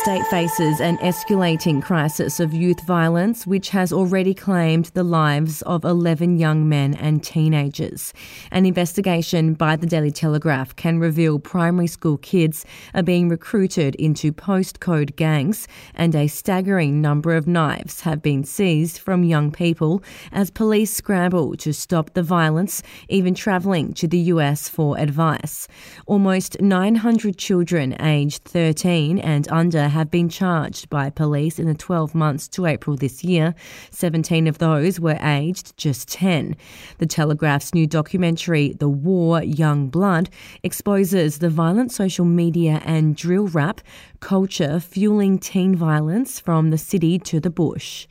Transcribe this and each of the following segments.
State faces an escalating crisis of youth violence, which has already claimed the lives of 11 young men and teenagers. An investigation by the Daily Telegraph can reveal primary school kids are being recruited into postcode gangs, and a staggering number of knives have been seized from young people as police scramble to stop the violence, even travelling to the US for advice. Almost 900 children aged 13 and under have been charged by police in the 12 months to April this year. 17 of those were aged just 10. The Telegraph's new documentary, The War Young Blood, exposes the violent social media and drill rap culture fueling teen violence from the city to the bush.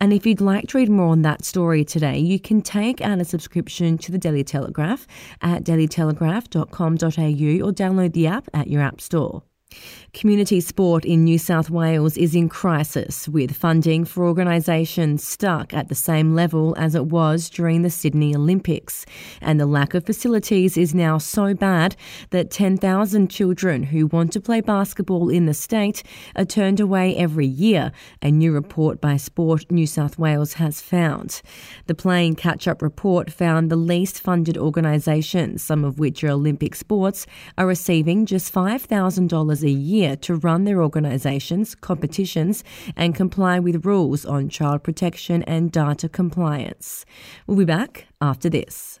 And if you'd like to read more on that story today, you can take out a subscription to the Daily Telegraph at dailytelegraph.com.au or download the app at your app store. Community sport in New South Wales is in crisis, with funding for organisations stuck at the same level as it was during the Sydney Olympics. And the lack of facilities is now so bad that 10,000 children who want to play basketball in the state are turned away every year, a new report by Sport New South Wales has found. The Playing Catch Up report found the least funded organisations, some of which are Olympic sports, are receiving just $5,000 a year to run their organisations, competitions, and comply with rules on child protection and data compliance. We'll be back after this.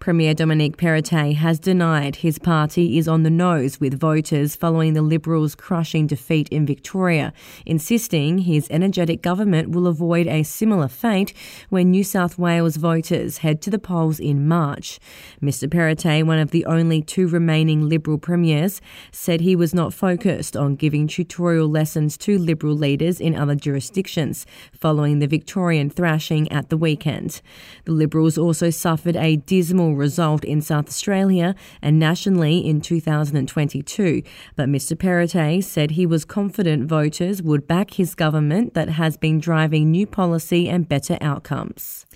Premier Dominique Perrottet has denied his party is on the nose with voters following the Liberals' crushing defeat in Victoria, insisting his energetic government will avoid a similar fate when New South Wales voters head to the polls in March. Mr Perrottet, one of the only two remaining Liberal premiers, said he was not focused on giving tutorial lessons to Liberal leaders in other jurisdictions following the Victorian thrashing at the weekend. The Liberals also suffered a dismal result in South Australia and nationally in 2022, but Mr Perrottet said he was confident voters would back his government that has been driving new policy and better outcomes.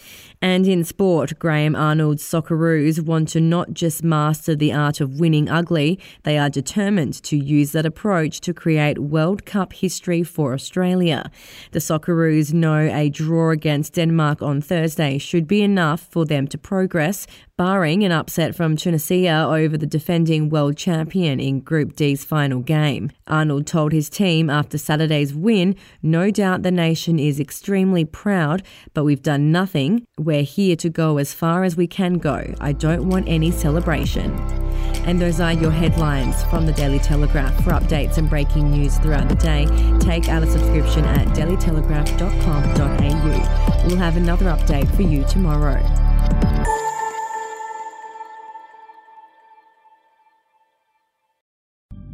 And in sport, Graham Arnold's Socceroos want to not just master the art of winning ugly, they are determined to use that approach to create World Cup history for Australia. The Socceroos know a draw against Denmark on Thursday should be enough for them to progress, barring an upset from Tunisia over the defending world champion in Group D's final game. Arnold told his team after Saturday's win, no doubt the nation is extremely proud, but we've done nothing. We're here to go as far as we can go. I don't want any celebration. And those are your headlines from the Daily Telegraph. For updates and breaking news throughout the day, take out a subscription at dailytelegraph.com.au. We'll have another update for you tomorrow.